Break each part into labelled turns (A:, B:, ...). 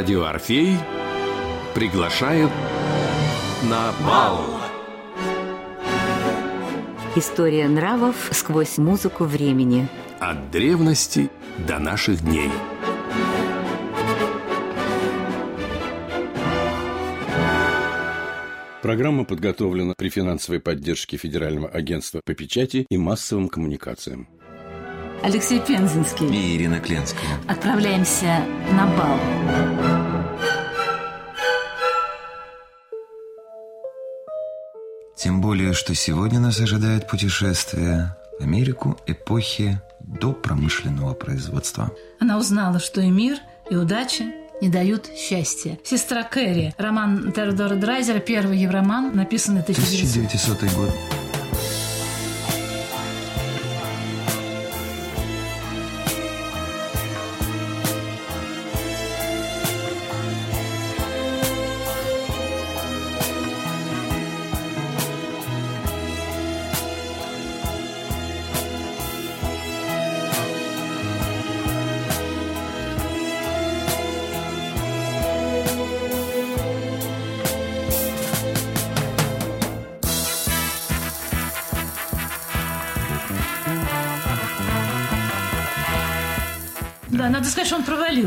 A: Радио Орфей приглашает на бал.
B: История нравов сквозь музыку времени.
A: От древности до наших дней. Программа подготовлена при финансовой поддержке Федерального агентства по печати и массовым коммуникациям.
C: Алексей Пензенский.
D: И Ирина Кленская.
C: Отправляемся на бал.
D: Тем более, что сегодня нас ожидает путешествие в Америку эпохи до промышленного производства.
C: Она узнала, что и мир, и удача не дают счастья. Сестра Кэрри. Роман Теодора Драйзера, первый евроман, написанный в 1900
D: 1900 год.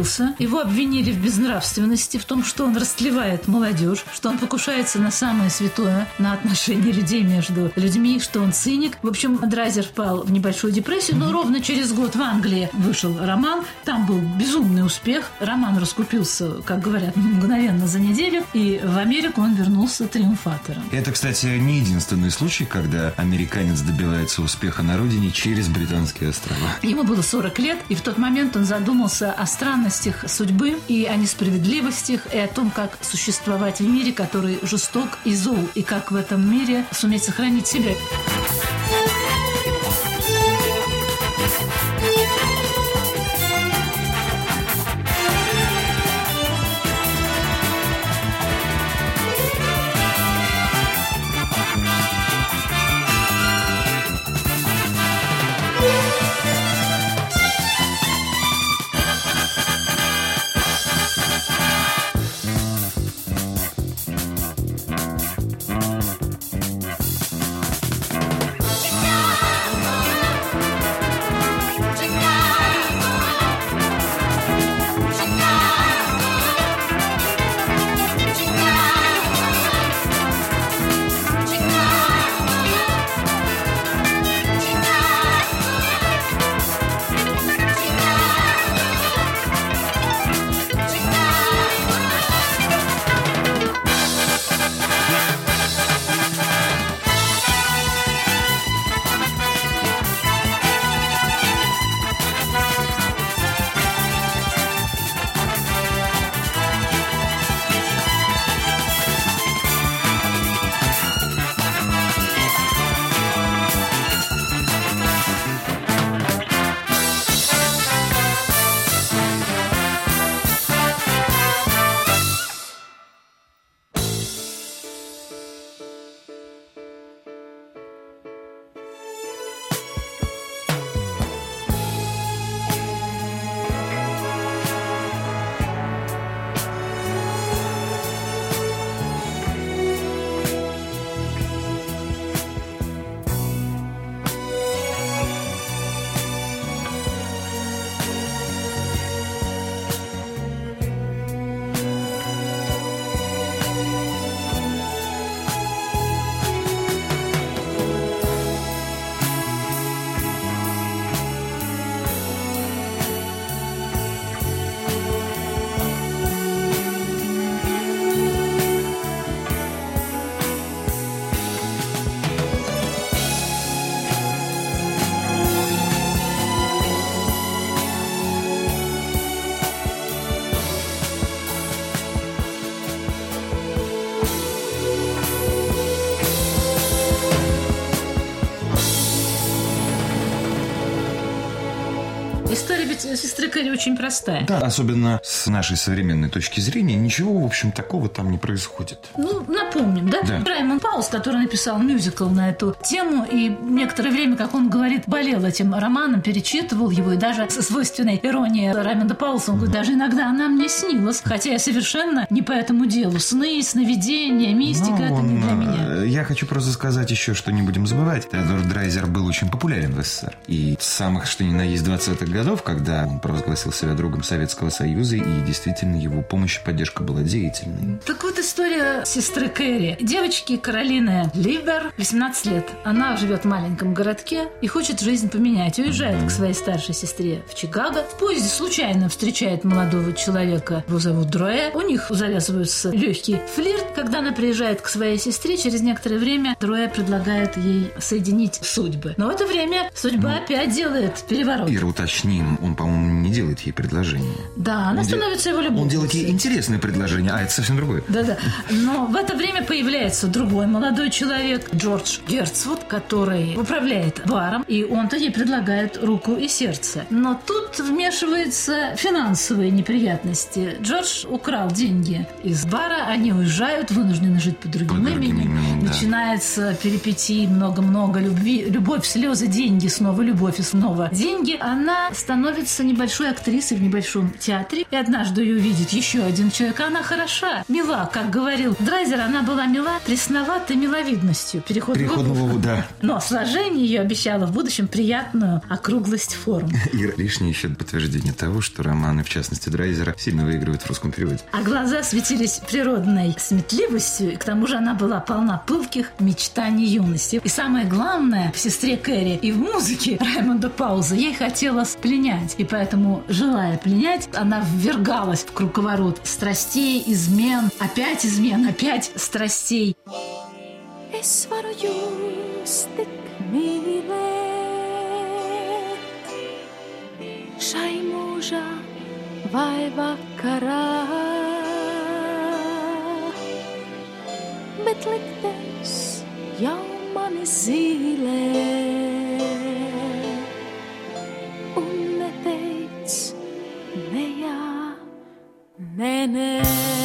C: Провалился. Его обвинили в безнравственности, в том, что он растлевает молодежь, что он покушается на самое святое, на отношения людей между людьми, что он циник. В общем, Драйзер впал в небольшую депрессию, но ровно через год в Англии вышел роман. Там был безумный успех. Роман раскупился, как говорят, мгновенно за неделю. И в Америку он вернулся триумфатором.
D: Это, кстати, не единственный случай, когда американец добивается успеха на родине через британские острова.
C: Ему было 40 лет, и в тот момент он задумался о странностях судьбы и о несправедливостях, и о том, как существовать в мире, который жесток и зол, и как в этом мире суметь сохранить себя. Кэрри очень простая.
D: Да, особенно с нашей современной точки зрения, ничего, в общем, такого там не происходит.
C: Ну, напомним, да?
D: Да.
C: Раймонд Паулс, который написал мюзикл на эту тему, и некоторое время, как он говорит, болел этим романом, перечитывал его, и даже со свойственной иронией Раймонда Паулса, он говорит, даже иногда она мне снилась, хотя я совершенно не по этому делу. Сны, сновидения, мистика,
D: Ну,
C: это не для
D: э,
C: меня.
D: Я хочу просто сказать еще, что не будем забывать. Теодор Драйзер был очень популярен в СССР. И с самых, что ни на есть, 20-х годов, когда он провозгласил себя другом Советского Союза, и действительно его помощь и поддержка была деятельной.
C: Так вот история сестры Кэрри. Девочки Каролины Ливер, 18 лет. Она живет в маленьком городке и хочет жизнь поменять. Уезжает к своей старшей сестре в Чикаго. В поезде случайно встречает молодого человека, его зовут Дроэ. У них завязывается легкий флирт. Когда она приезжает к своей сестре, через некоторое время Дроэ предлагает ей соединить судьбы. Но в это время судьба опять делает переворот.
D: Ира, уточним, он, по-моему, не делает ей предложение.
C: Да, она
D: Он
C: становится его любовницей.
D: Он делает ей интересное предложение, а это совсем другое.
C: Да-да. Но в это время появляется другой молодой человек, Джордж Герцвуд, который управляет баром, и он-то ей предлагает руку и сердце. Но тут вмешиваются финансовые неприятности. Джордж украл деньги из бара, они уезжают, вынуждены жить под другим,
D: Под другим
C: именем.
D: именем, да.
C: Начинается перипетии, много-много любви, любовь, слезы, деньги, снова любовь и снова деньги. Она становится небольшой актрисой в небольшом театре, и однажды ее увидит еще один человек. Она хороша, мила, как говорил Драйзер, она была мила пресноватой миловидностью. Переход
D: Переходного,
C: обувь.
D: да.
C: Но сложение ее обещало в будущем приятную округлость форм.
D: Ира, лишнее еще подтверждение того, что романы, в частности, Драйзера, сильно выигрывают в русском переводе.
C: А глаза светились природной сметливостью, и к тому же она была полна пылких мечтаний юности. И самое главное, в сестре Кэрри и в музыке Раймонда Пауза ей хотелось пленять. И поэтому, желая пленять, она ввергалась в круговорот страстей, измен, опять измен, опять страстей.
E: Es varu jūs tik mīlēt, šai mūžā vai vakarā, bet liktenis jau mani zīlē. Un neteic, ne jā, ne nē.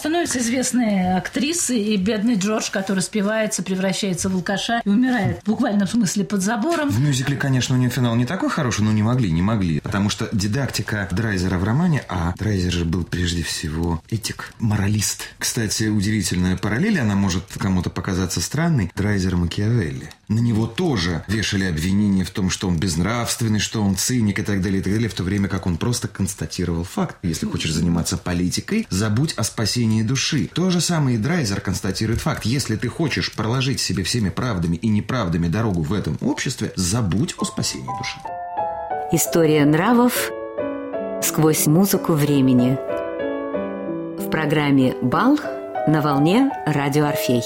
C: Становится известной актрисой, и бедный Джордж, который спивается, превращается в алкаша и умирает в буквальном смысле под забором.
D: В мюзикле, конечно, у нее финал не такой хороший, но не могли, не могли. Потому что дидактика Драйзера в романе, а Драйзер же был прежде всего этик, моралист. Кстати, удивительная параллель, она может кому-то показаться странной. Драйзер Макиавелли. На него тоже вешали обвинения в том, что он безнравственный, что он циник и так далее, и так далее, в то время как он просто констатировал факт. Если хочешь заниматься политикой, забудь о спасении души. То же самое и Драйзер констатирует факт. Если ты хочешь проложить себе всеми правдами и неправдами дорогу в этом обществе, забудь о спасении души.
B: История нравов сквозь музыку времени. В программе «Бал» на волне «Радио Орфей».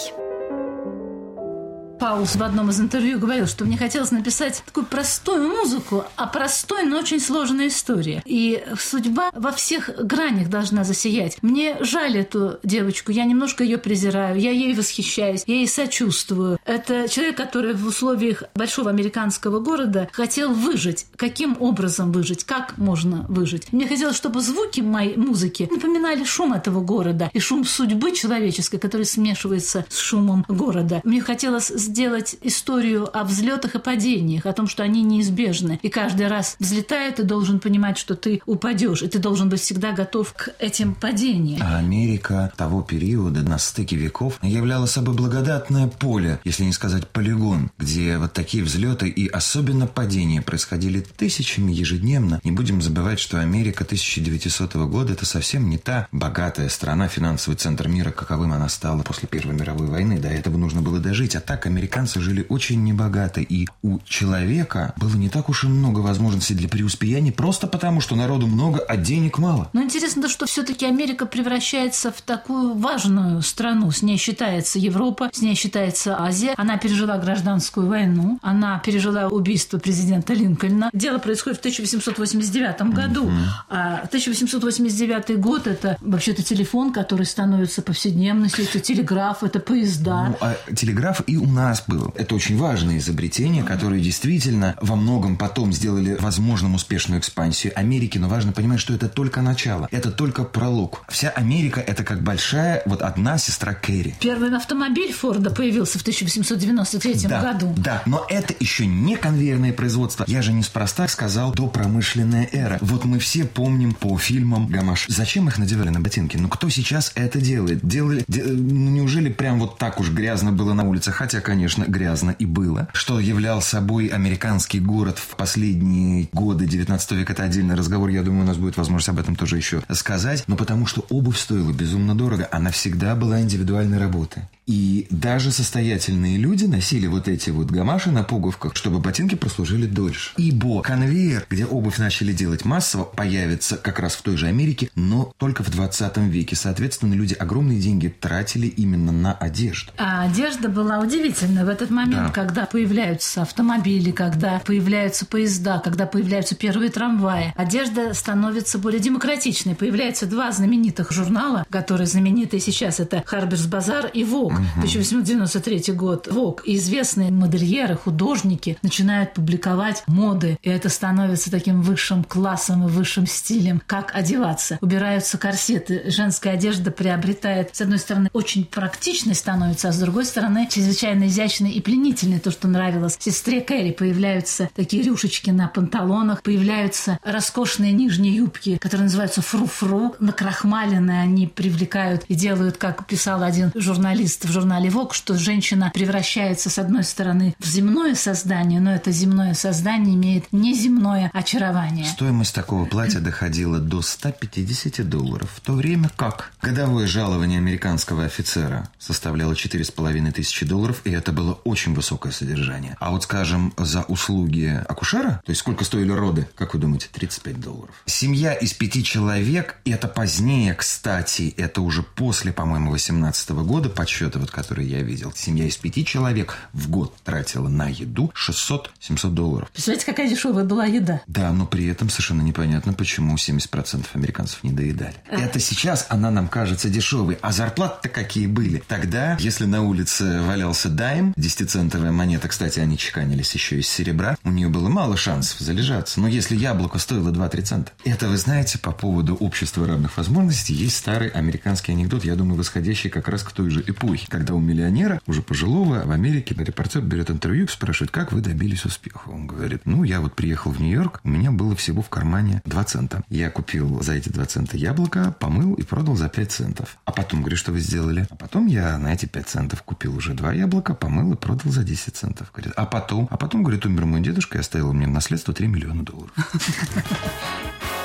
C: Паулс в одном из интервью говорил, что мне хотелось написать такую простую музыку, а простой, но очень сложная история. И судьба во всех гранях должна засиять. Мне жаль эту девочку, я немножко ее презираю, я ей восхищаюсь, я ей сочувствую. Это человек, который в условиях большого американского города хотел выжить. Каким образом выжить? Как можно выжить? Мне хотелось, чтобы звуки моей музыки напоминали шум этого города и шум судьбы человеческой, который смешивается с шумом города. Мне хотелось сделать историю о взлетах и падениях, о том, что они неизбежны. И каждый раз взлетая, ты должен понимать, что ты упадешь, и ты должен быть всегда готов к этим падениям.
D: А Америка того периода на стыке веков являла собой благодатное поле, если не сказать полигон, где вот такие взлеты и особенно падения происходили тысячами ежедневно. Не будем забывать, что Америка 1900 года это совсем не та богатая страна, финансовый центр мира, каковым она стала после Первой мировой войны. До этого нужно было дожить. А так американцы жили очень небогато, и у человека было не так уж и много возможностей для преуспеяния, просто потому, что народу много, а денег мало.
C: Но интересно то, что все-таки Америка превращается в такую важную страну. С ней считается Европа, с ней считается Азия. Она пережила гражданскую войну, она пережила убийство президента Линкольна. Дело происходит в 1889 году. А 1889 год – это вообще-то телефон, который становится повседневностью, это телеграф, это поезда.
D: Ну, а телеграф и у нас был. Это очень важное изобретение, которое действительно во многом потом сделали возможным успешную экспансию Америки, но важно понимать, что это только начало, это только пролог. Вся Америка – это как большая вот одна сестра Кэрри.
C: Первый автомобиль Форда появился в 1893
D: Да,
C: году.
D: да, но это еще не конвейерное производство. Я же неспроста сказал до промышленная эра. Вот мы все помним по фильмам Гамаш. Зачем их надевали на ботинки? Ну кто сейчас это делает? Делали, де- ну неужели прям вот так уж грязно было на улице? Хотя, конечно, грязно и было. Что являл собой американский город в последние годы 19 века, это отдельный разговор. Я думаю, у нас будет возможность об этом тоже еще сказать. Но потому что обувь стоила безумно дорого. Она всегда была индивидуальной работы. И даже состоятельные люди носили вот эти вот гамаши на пуговках, чтобы ботинки прослужили дольше. Ибо конвейер, где обувь начали делать массово, появится как раз в той же Америке, но только в 20 веке. Соответственно, люди огромные деньги тратили именно на одежду.
C: А одежда была удивительна в этот момент,
D: Да.
C: когда появляются автомобили, когда появляются поезда, когда появляются первые трамваи. Одежда становится более демократичной. Появляются два знаменитых журнала, которые знамениты сейчас. Это «Харберс Базар» и «Вог». 1893 год. «Вог» и известные модельеры, художники начинают публиковать моды. И это становится таким высшим классом и высшим стилем, как одеваться. Убираются корсеты. Женская одежда приобретает, с одной стороны, очень практичной становится, а с другой стороны, чрезвычайно изящной и пленительной. То, что нравилось сестре Кэрри. Появляются такие рюшечки на панталонах, появляются роскошные нижние юбки, которые называются фру-фру. Накрахмаленные они привлекают и делают, как писал один журналист в журнале «Вок», что женщина превращается, с одной стороны, в земное создание, но это земное создание имеет неземное очарование.
D: Стоимость такого платья доходила до 150 долларов, в то время как годовое жалование американского офицера составляло 4,5 тысячи долларов, и это было очень высокое содержание. А вот, скажем, за услуги акушера, то есть сколько стоили роды, как вы думаете, 35 долларов. Семья из пяти человек, и это позднее, кстати, это уже после, по-моему, 18 года подсчет, это вот, который я видел. Семья из пяти человек в год тратила на еду 600-700 долларов.
C: Представляете, какая дешевая была еда?
D: Да, но при этом совершенно непонятно, почему 70% американцев не доедали. Это сейчас она нам кажется дешевой, а зарплаты-то какие были. Тогда, если на улице валялся дайм, 10-центовая монета, кстати, они чеканились еще из серебра, у нее было мало шансов залежаться. Но если яблоко стоило 2-3 цента. Это, вы знаете, по поводу общества равных возможностей, есть старый американский анекдот, я думаю, восходящий как раз к той же эпохе, когда у миллионера, уже пожилого, в Америке репортер берет интервью и спрашивает, как вы добились успеха? Он говорит, ну, я вот приехал в Нью-Йорк, у меня было всего в кармане 2 цента. Я купил за эти 2 цента яблоко, помыл и продал за 5 центов. А потом, говорю, что вы сделали? А потом я на эти 5 центов купил уже два яблока, помыл и продал за 10 центов. Говорит, а потом? А потом, говорит, умер мой дедушка и оставил мне в наследство 3 миллиона долларов.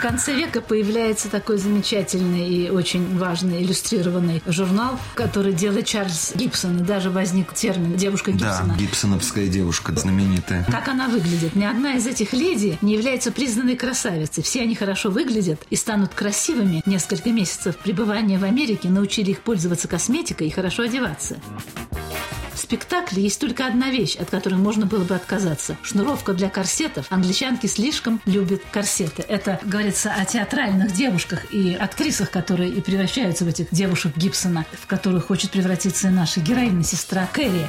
C: В конце века появляется такой замечательный и очень важный иллюстрированный журнал, который делает Чарльз Гибсон. И даже возник термин «девушка Гибсона».
D: Да, гибсоновская девушка знаменитая.
C: Как она выглядит? Ни одна из этих леди не является признанной красавицей. Все они хорошо выглядят и станут красивыми. Несколько месяцев пребывания в Америке научили их пользоваться косметикой и хорошо одеваться. Спектакле есть только одна вещь, от которой можно было бы отказаться. Шнуровка для корсетов. Англичанки слишком любят корсеты. Это говорится о театральных девушках и актрисах, которые и превращаются в этих девушек Гибсона, в которых хочет превратиться наша героиня, сестра Кэрри.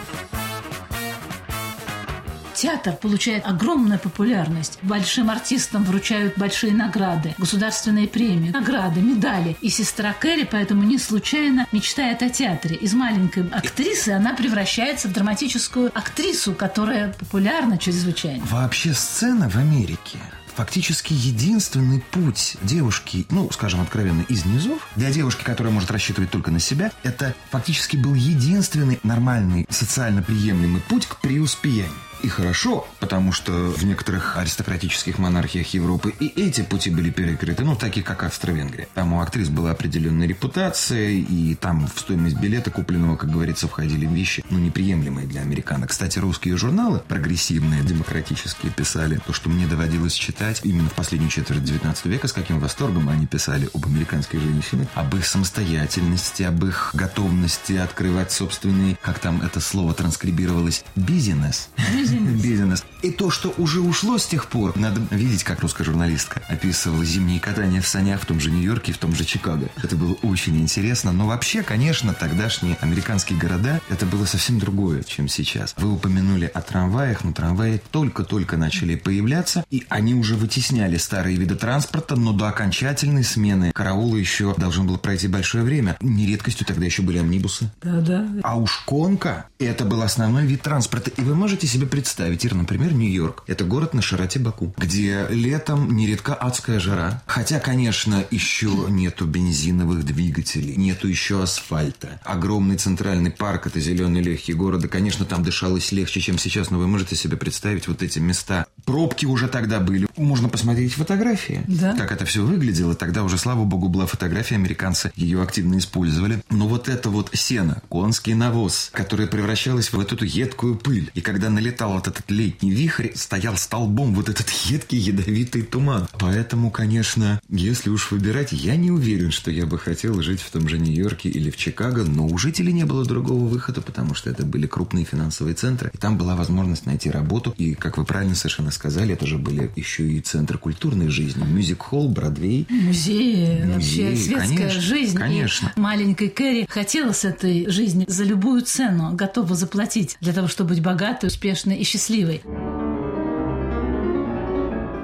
C: Театр получает огромную популярность. Большим артистам вручают большие награды, государственные премии, награды, медали. И сестра Кэрри поэтому не случайно мечтает о театре. Из маленькой актрисы она превращается в драматическую актрису, которая популярна чрезвычайно.
D: Вообще сцена в Америке фактически единственный путь девушки, ну, скажем откровенно, из низов, для девушки, которая может рассчитывать только на себя, это фактически был единственный нормальный, социально приемлемый путь к преуспеянию. И хорошо, потому что в некоторых аристократических монархиях Европы и эти пути были перекрыты, ну, такие как Австро-Венгрия. Там у актрис была определенная репутация, и там в стоимость билета купленного, как говорится, входили вещи, ну, неприемлемые для американок. Кстати, русские журналы, прогрессивные, демократические, писали то, что мне доводилось читать именно в последнюю четверть 19 века, с каким восторгом они писали об американских женщинах, об их самостоятельности, об их готовности открывать собственный, как там это слово транскрибировалось, бизнес. Бизнес. И то, что уже ушло с тех пор, надо видеть, как русская журналистка описывала зимние катания в санях в том же Нью-Йорке и в том же Чикаго. Это было очень интересно. Но вообще, конечно, тогдашние американские города, это было совсем другое, чем сейчас. Вы упомянули о трамваях, но трамваи только-только начали появляться, и они уже вытесняли старые виды транспорта, но до окончательной смены караула еще должно было пройти большое время. Нередкостью тогда еще были амнибусы.
C: Да-да.
D: А уж конка – это был основной вид транспорта. И вы можете себе представить, Ир, например, Нью-Йорк. Это город на широте Баку, где летом нередко адская жара. Хотя, конечно, еще нету бензиновых двигателей, нету еще асфальта. Огромный центральный парк – это зеленый легкий города. Конечно, там дышалось легче, чем сейчас, но вы можете себе представить вот эти места. Пробки уже тогда были. Можно посмотреть фотографии,
C: Да.
D: как это все выглядело. Тогда уже, слава богу, была фотография, американцы ее активно использовали. Но вот это вот сено, конский навоз, которое превращалось в вот эту едкую пыль. И когда налетал вот этот летний вихрь, стоял столбом вот этот едкий ядовитый туман. Поэтому, конечно, если уж выбирать, я не уверен, что я бы хотел жить в том же Нью-Йорке или в Чикаго, но у жителей не было другого выхода, потому что это были крупные финансовые центры, и там была возможность найти работу. И, как вы правильно совершенно сказали, это же были еще и центры культурной жизни. Мюзик-холл, Бродвей.
C: Музеи, вообще светская
D: конечно,
C: жизнь.
D: конечно.
C: И маленькой Кэрри хотела с этой жизни за любую цену, готова заплатить для того, чтобы быть богатой, успешной и счастливой.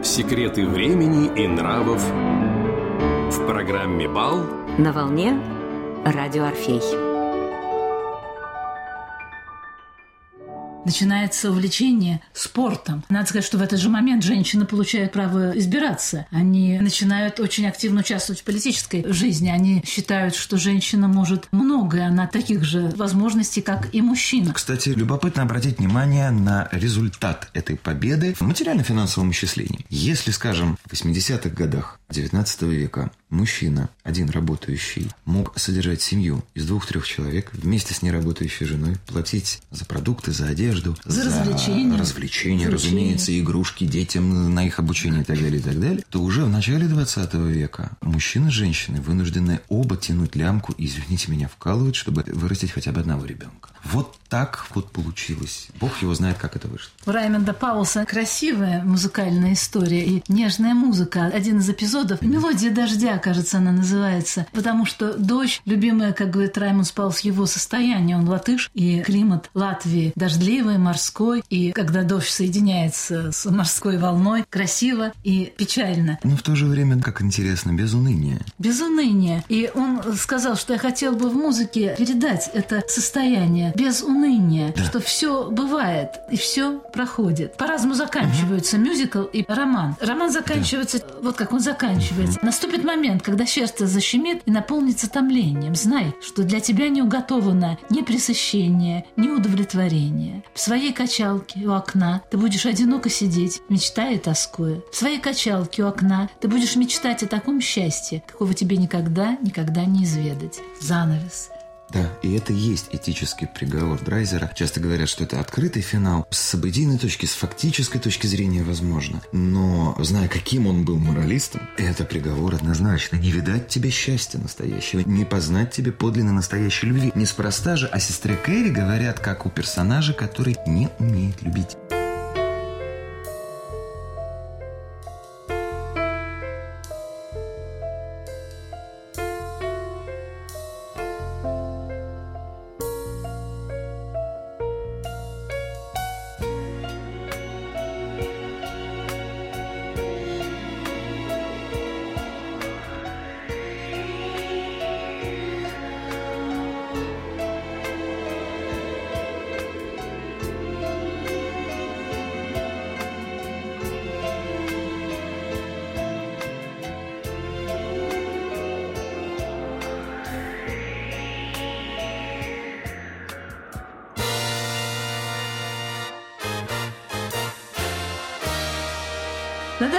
A: Секреты времени и нравов в программе «Бал»
B: На волне радио Орфей.
C: Начинается увлечение спортом. Надо сказать, что в этот же момент женщины получают право избираться. Они начинают очень активно участвовать в политической жизни. Они считают, что женщина может многое, она таких же возможностей, как и мужчина.
D: Кстати, любопытно обратить внимание на результат этой победы в материально-финансовом исчислении. Если, скажем, в 80-х годах 19 века мужчина, один работающий, мог содержать семью из двух-трех человек вместе с неработающей женой, платить за продукты, за одежду, одежду,
C: За развлечения.
D: развлечения,
C: За
D: разумеется, игрушки детям на их обучение и так далее, и так далее, то уже в начале 20 века мужчина и женщины вынуждены оба тянуть лямку и, извините меня, вкалывать, чтобы вырастить хотя бы одного ребенка. Вот так вот получилось. Бог его знает, как это вышло.
C: У Раймонда Паулса красивая музыкальная история и нежная музыка. Один из эпизодов «Мелодия дождя», кажется, она называется. Потому что дождь, любимая, как говорит Раймонд Паулс, его состояние. Он латыш, и климат Латвии дождливый, морской. И когда дождь соединяется с морской волной, красиво и печально.
D: Но в то же время, как интересно, без уныния.
C: Без уныния. И он сказал, что я хотел бы в музыке передать это состояние без уныния, что все бывает и все проходит. По-разному заканчиваются мюзикл и роман. Роман заканчивается вот как он заканчивается. Наступит момент, когда сердце защемит и наполнится томлением. Знай, что для тебя не уготовано ни пресыщение, ни удовлетворение. В своей качалке у окна ты будешь одиноко сидеть, мечтая и тоскуя. В своей качалке у окна ты будешь мечтать о таком счастье, какого тебе никогда, никогда не изведать. Занавес.
D: Да, и это есть этический приговор Драйзера. Часто говорят, что это открытый финал. С событийной точки, с фактической точки зрения возможно. Но, зная, каким он был моралистом, это приговор однозначно. Не видать тебе счастья настоящего, не познать тебе подлинно настоящей любви. Неспроста же о сестре Кэрри говорят, как у персонажа, который не умеет любить.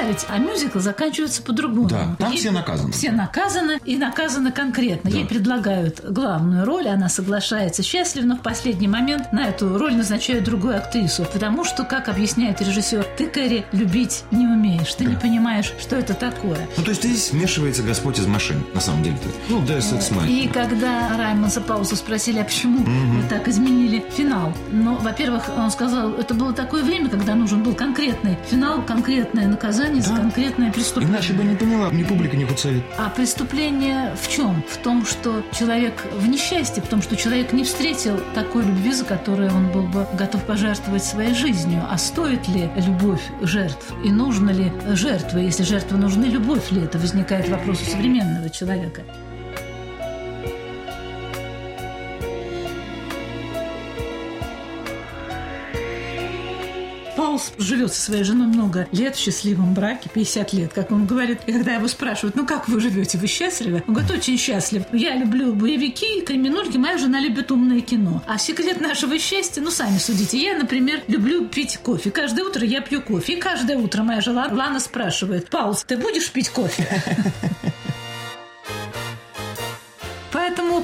C: Ведь а мюзикл заканчивается по-другому.
D: Да, там
C: Ей-
D: все наказаны.
C: Все наказаны и наказаны конкретно. Ей предлагают главную роль, она соглашается счастлив, но в последний момент на эту роль назначают другую актрису. Потому что, как объясняет режиссер, ты, Кэрри, любить не умеешь. Ты не понимаешь, что это такое.
D: Ну, то есть здесь вмешивается Господь из машин, на самом деле. -то. Ну, Ex Machina.
C: И когда Раймонса Пауса спросили, а почему вы так изменили финал? Ну, во-первых, он сказал, это было такое время, когда нужен был конкретный финал, конкретное наказание за конкретное преступление.
D: Иначе бы не поняла ни публика, ни худсовет.
C: А преступление в чем? В том, что человек в несчастье, в том, что человек не встретил такой любви, за которую он был бы готов пожертвовать своей жизнью. А стоит ли любовь жертв? И нужно ли жертвы? Если жертвы нужны, любовь ли это? Возникает вопрос у современного человека. Паулс живет со своей женой много лет в счастливом браке, 50 лет, как он говорит. И когда его спрашивают, ну как вы живете, вы счастливы? Он говорит, очень счастлив. Я люблю боевики, криминульки, моя жена любит умное кино. А секрет нашего счастья, ну сами судите. Я, например, люблю пить кофе. Каждое утро я пью кофе. И каждое утро моя жена Лана спрашивает, Паулс, ты будешь пить кофе? Поэтому у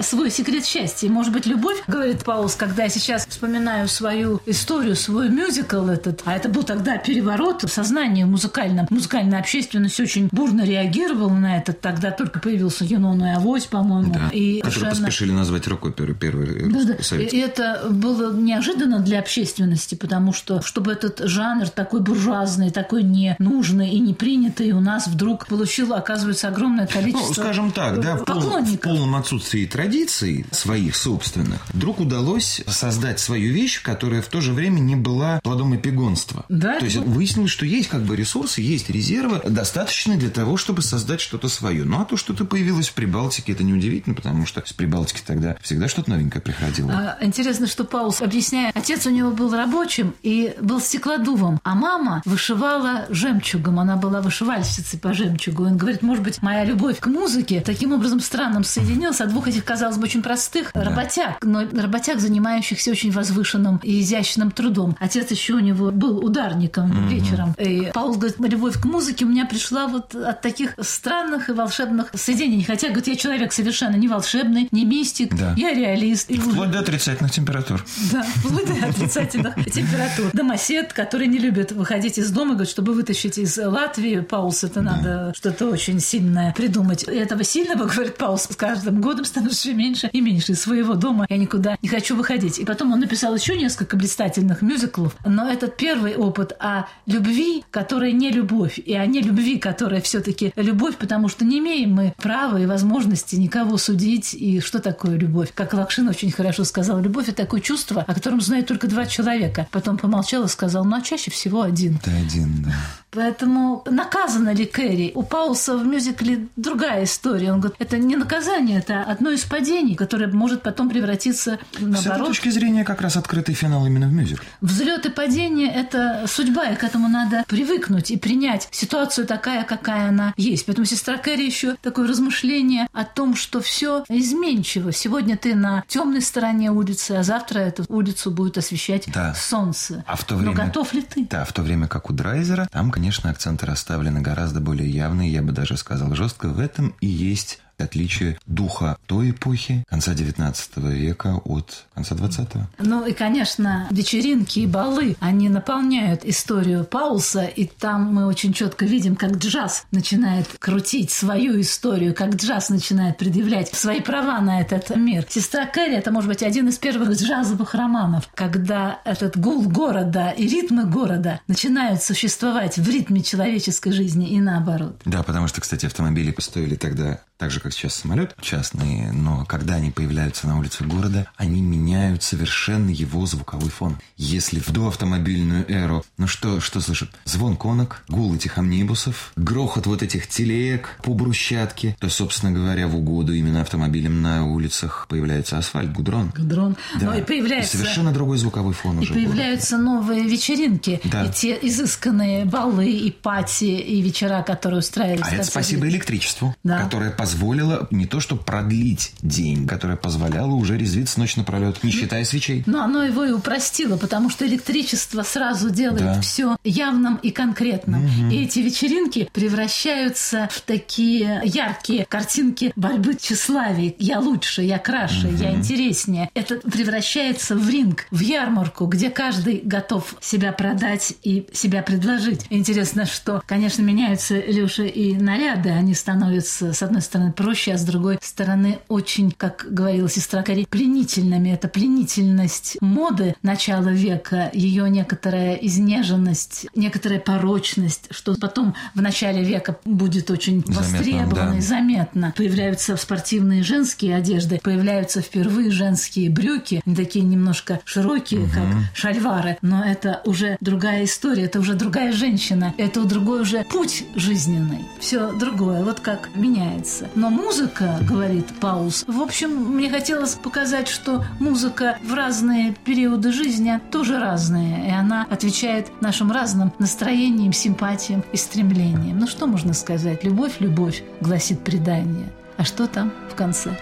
C: свой секрет счастья. Может быть, любовь, говорит Паулс, когда я сейчас вспоминаю свою историю, свой мюзикл этот, а это был тогда переворот в сознании музыкальном. Музыкальная общественность очень бурно реагировала на это. Тогда только появился Юнон и Авось, по-моему.
D: Да.
C: И
D: Который
C: совершенно-
D: поспешили назвать рок-оперой первый
C: да, да.
D: совет.
C: И это было неожиданно для общественности, потому что, чтобы этот жанр такой буржуазный, такой ненужный и не принятый у нас вдруг получил, оказывается, огромное количество
D: Ну, скажем так, да, в, пол- в полном отсутствии традиций своих собственных, вдруг удалось создать свою вещь, которая в то же время не была плодом эпигонства.
C: Да,
D: То есть выяснилось, что есть как бы ресурсы, есть резервы, достаточные для того, чтобы создать что-то свое. Ну, а то, что-то появилось в Прибалтике, это неудивительно, потому что с Прибалтики тогда всегда что-то новенькое приходило.
C: А, Интересно, что Паулс объясняет. Отец у него был рабочим и был стеклодувом, а мама вышивала жемчугом. Она была вышивальщицей по жемчугу. И Он говорит, может быть, моя любовь к музыке таким образом странно Романом соединился, а двух этих, казалось бы, очень простых работяг, но работяг, занимающихся очень возвышенным и изящным трудом. Отец еще у него был ударником вечером. И Паул говорит, любовь к музыке у меня пришла вот от таких странных и волшебных соединений. Хотя, говорит, я человек совершенно не волшебный, не мистик,
D: Да.
C: я реалист. И
D: Вплоть до отрицательных температур.
C: да, вплоть до отрицательных температур. Домосед, который не любит выходить из дома, говорит, чтобы вытащить из Латвии Паулс, это надо что-то очень сильное придумать. И этого сильного, говорит Паулс, с каждым годом становится все меньше и меньше. Из своего дома я никуда не хочу выходить. И потом он написал еще несколько блистательных мюзиклов, но этот первый опыт о любви, которая не любовь, и о нелюбви, которая все-таки любовь, потому что не имеем мы права и возможности никого судить, и что такое любовь. Как Лакшин очень хорошо сказал, любовь – это такое чувство, о котором знают только два человека. Потом помолчал и сказал, ну а чаще всего один.
D: Ты один, да.
C: Поэтому наказана ли Кэрри? У Пауса в мюзикле другая история. Он говорит, это не наказание, это одно из падений, которое может потом превратиться,
D: С этой
C: наоборот,
D: точки зрения как раз открытый финал именно в мюзикле.
C: Взлет и падение – это судьба, и к этому надо привыкнуть и принять ситуацию такая, какая она есть. Поэтому сестра Кэрри еще такое размышление о том, что все изменчиво. Сегодня ты на темной стороне улицы, а завтра эту улицу будет освещать
D: Да.
C: солнце.
D: А в то
C: Но
D: время...
C: готов ли ты?
D: Да, в то время как у Драйзера, там, конечно, акценты расставлены гораздо более явные, я бы даже сказал жестко. В этом и есть отличие духа той эпохи, конца 19 века от конца 20-го.
C: Ну и, конечно, вечеринки и балы, они наполняют историю Паулса, и там мы очень четко видим, как джаз начинает крутить свою историю, как джаз начинает предъявлять свои права на этот мир. «Сестра Кэрри» — это, может быть, один из первых джазовых романов, когда этот гул города и ритмы города начинают существовать в ритме человеческой жизни и наоборот.
D: Да, потому что, кстати, автомобили стоили тогда так же, как сейчас самолет частные, но когда они появляются на улице города, они меняют совершенно его звуковой фон. Если в доавтомобильную эру, ну что, что слышат? Звон конок, гул этих амнибусов, грохот вот этих телеек по брусчатке, то, собственно говоря, в угоду именно автомобилям на улицах появляется асфальт, гудрон.
C: Дрон.
D: Да.
C: Ну и появляется...
D: И совершенно другой звуковой фон
C: И
D: уже. городе.
C: появляются новые вечеринки,
D: Да.
C: и те изысканные балы, и пати, и вечера, которые устраивались.
D: А это спасибо электричеству,
C: Да.
D: которое позволило не то что продлить день, которое позволяло уже резвиться ночь напролет, не считая свечей.
C: Но оно его и упростило, потому что электричество сразу делает
D: Да.
C: все явным и конкретным. И эти вечеринки превращаются в такие яркие картинки борьбы тщеславий. Я лучше, я краше, я интереснее. Это превращается в ринг, в ярмарку, где каждый готов себя продать и себя предложить. Интересно, что, конечно, меняются, Леша, и наряды. Они становятся, с одной стороны, проще, а с другой стороны, очень, как говорила сестра Кари, пленительными. Это пленительность моды начала века, ее некоторая изнеженность, некоторая порочность, что потом в начале века будет очень
D: Заметно,
C: востребовано
D: да.
C: и заметно. Появляются спортивные женские одежды, появляются впервые женские брюки, такие немножко широкие, как шальвары, но это уже другая история, это уже другая женщина, это другой уже путь жизненный, все другое, вот как меняется. Но музыка, говорит Паус, в общем, мне хотелось показать, что музыка в разные периоды жизни тоже разная, и она отвечает нашим разным настроениям, симпатиям и стремлениям. Ну что можно сказать? Любовь, любовь, гласит предание. А что там в конце?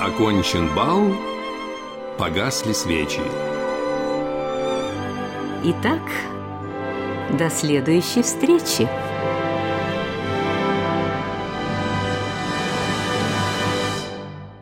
F: Окончен бал, погасли свечи.
B: Итак, до следующей встречи.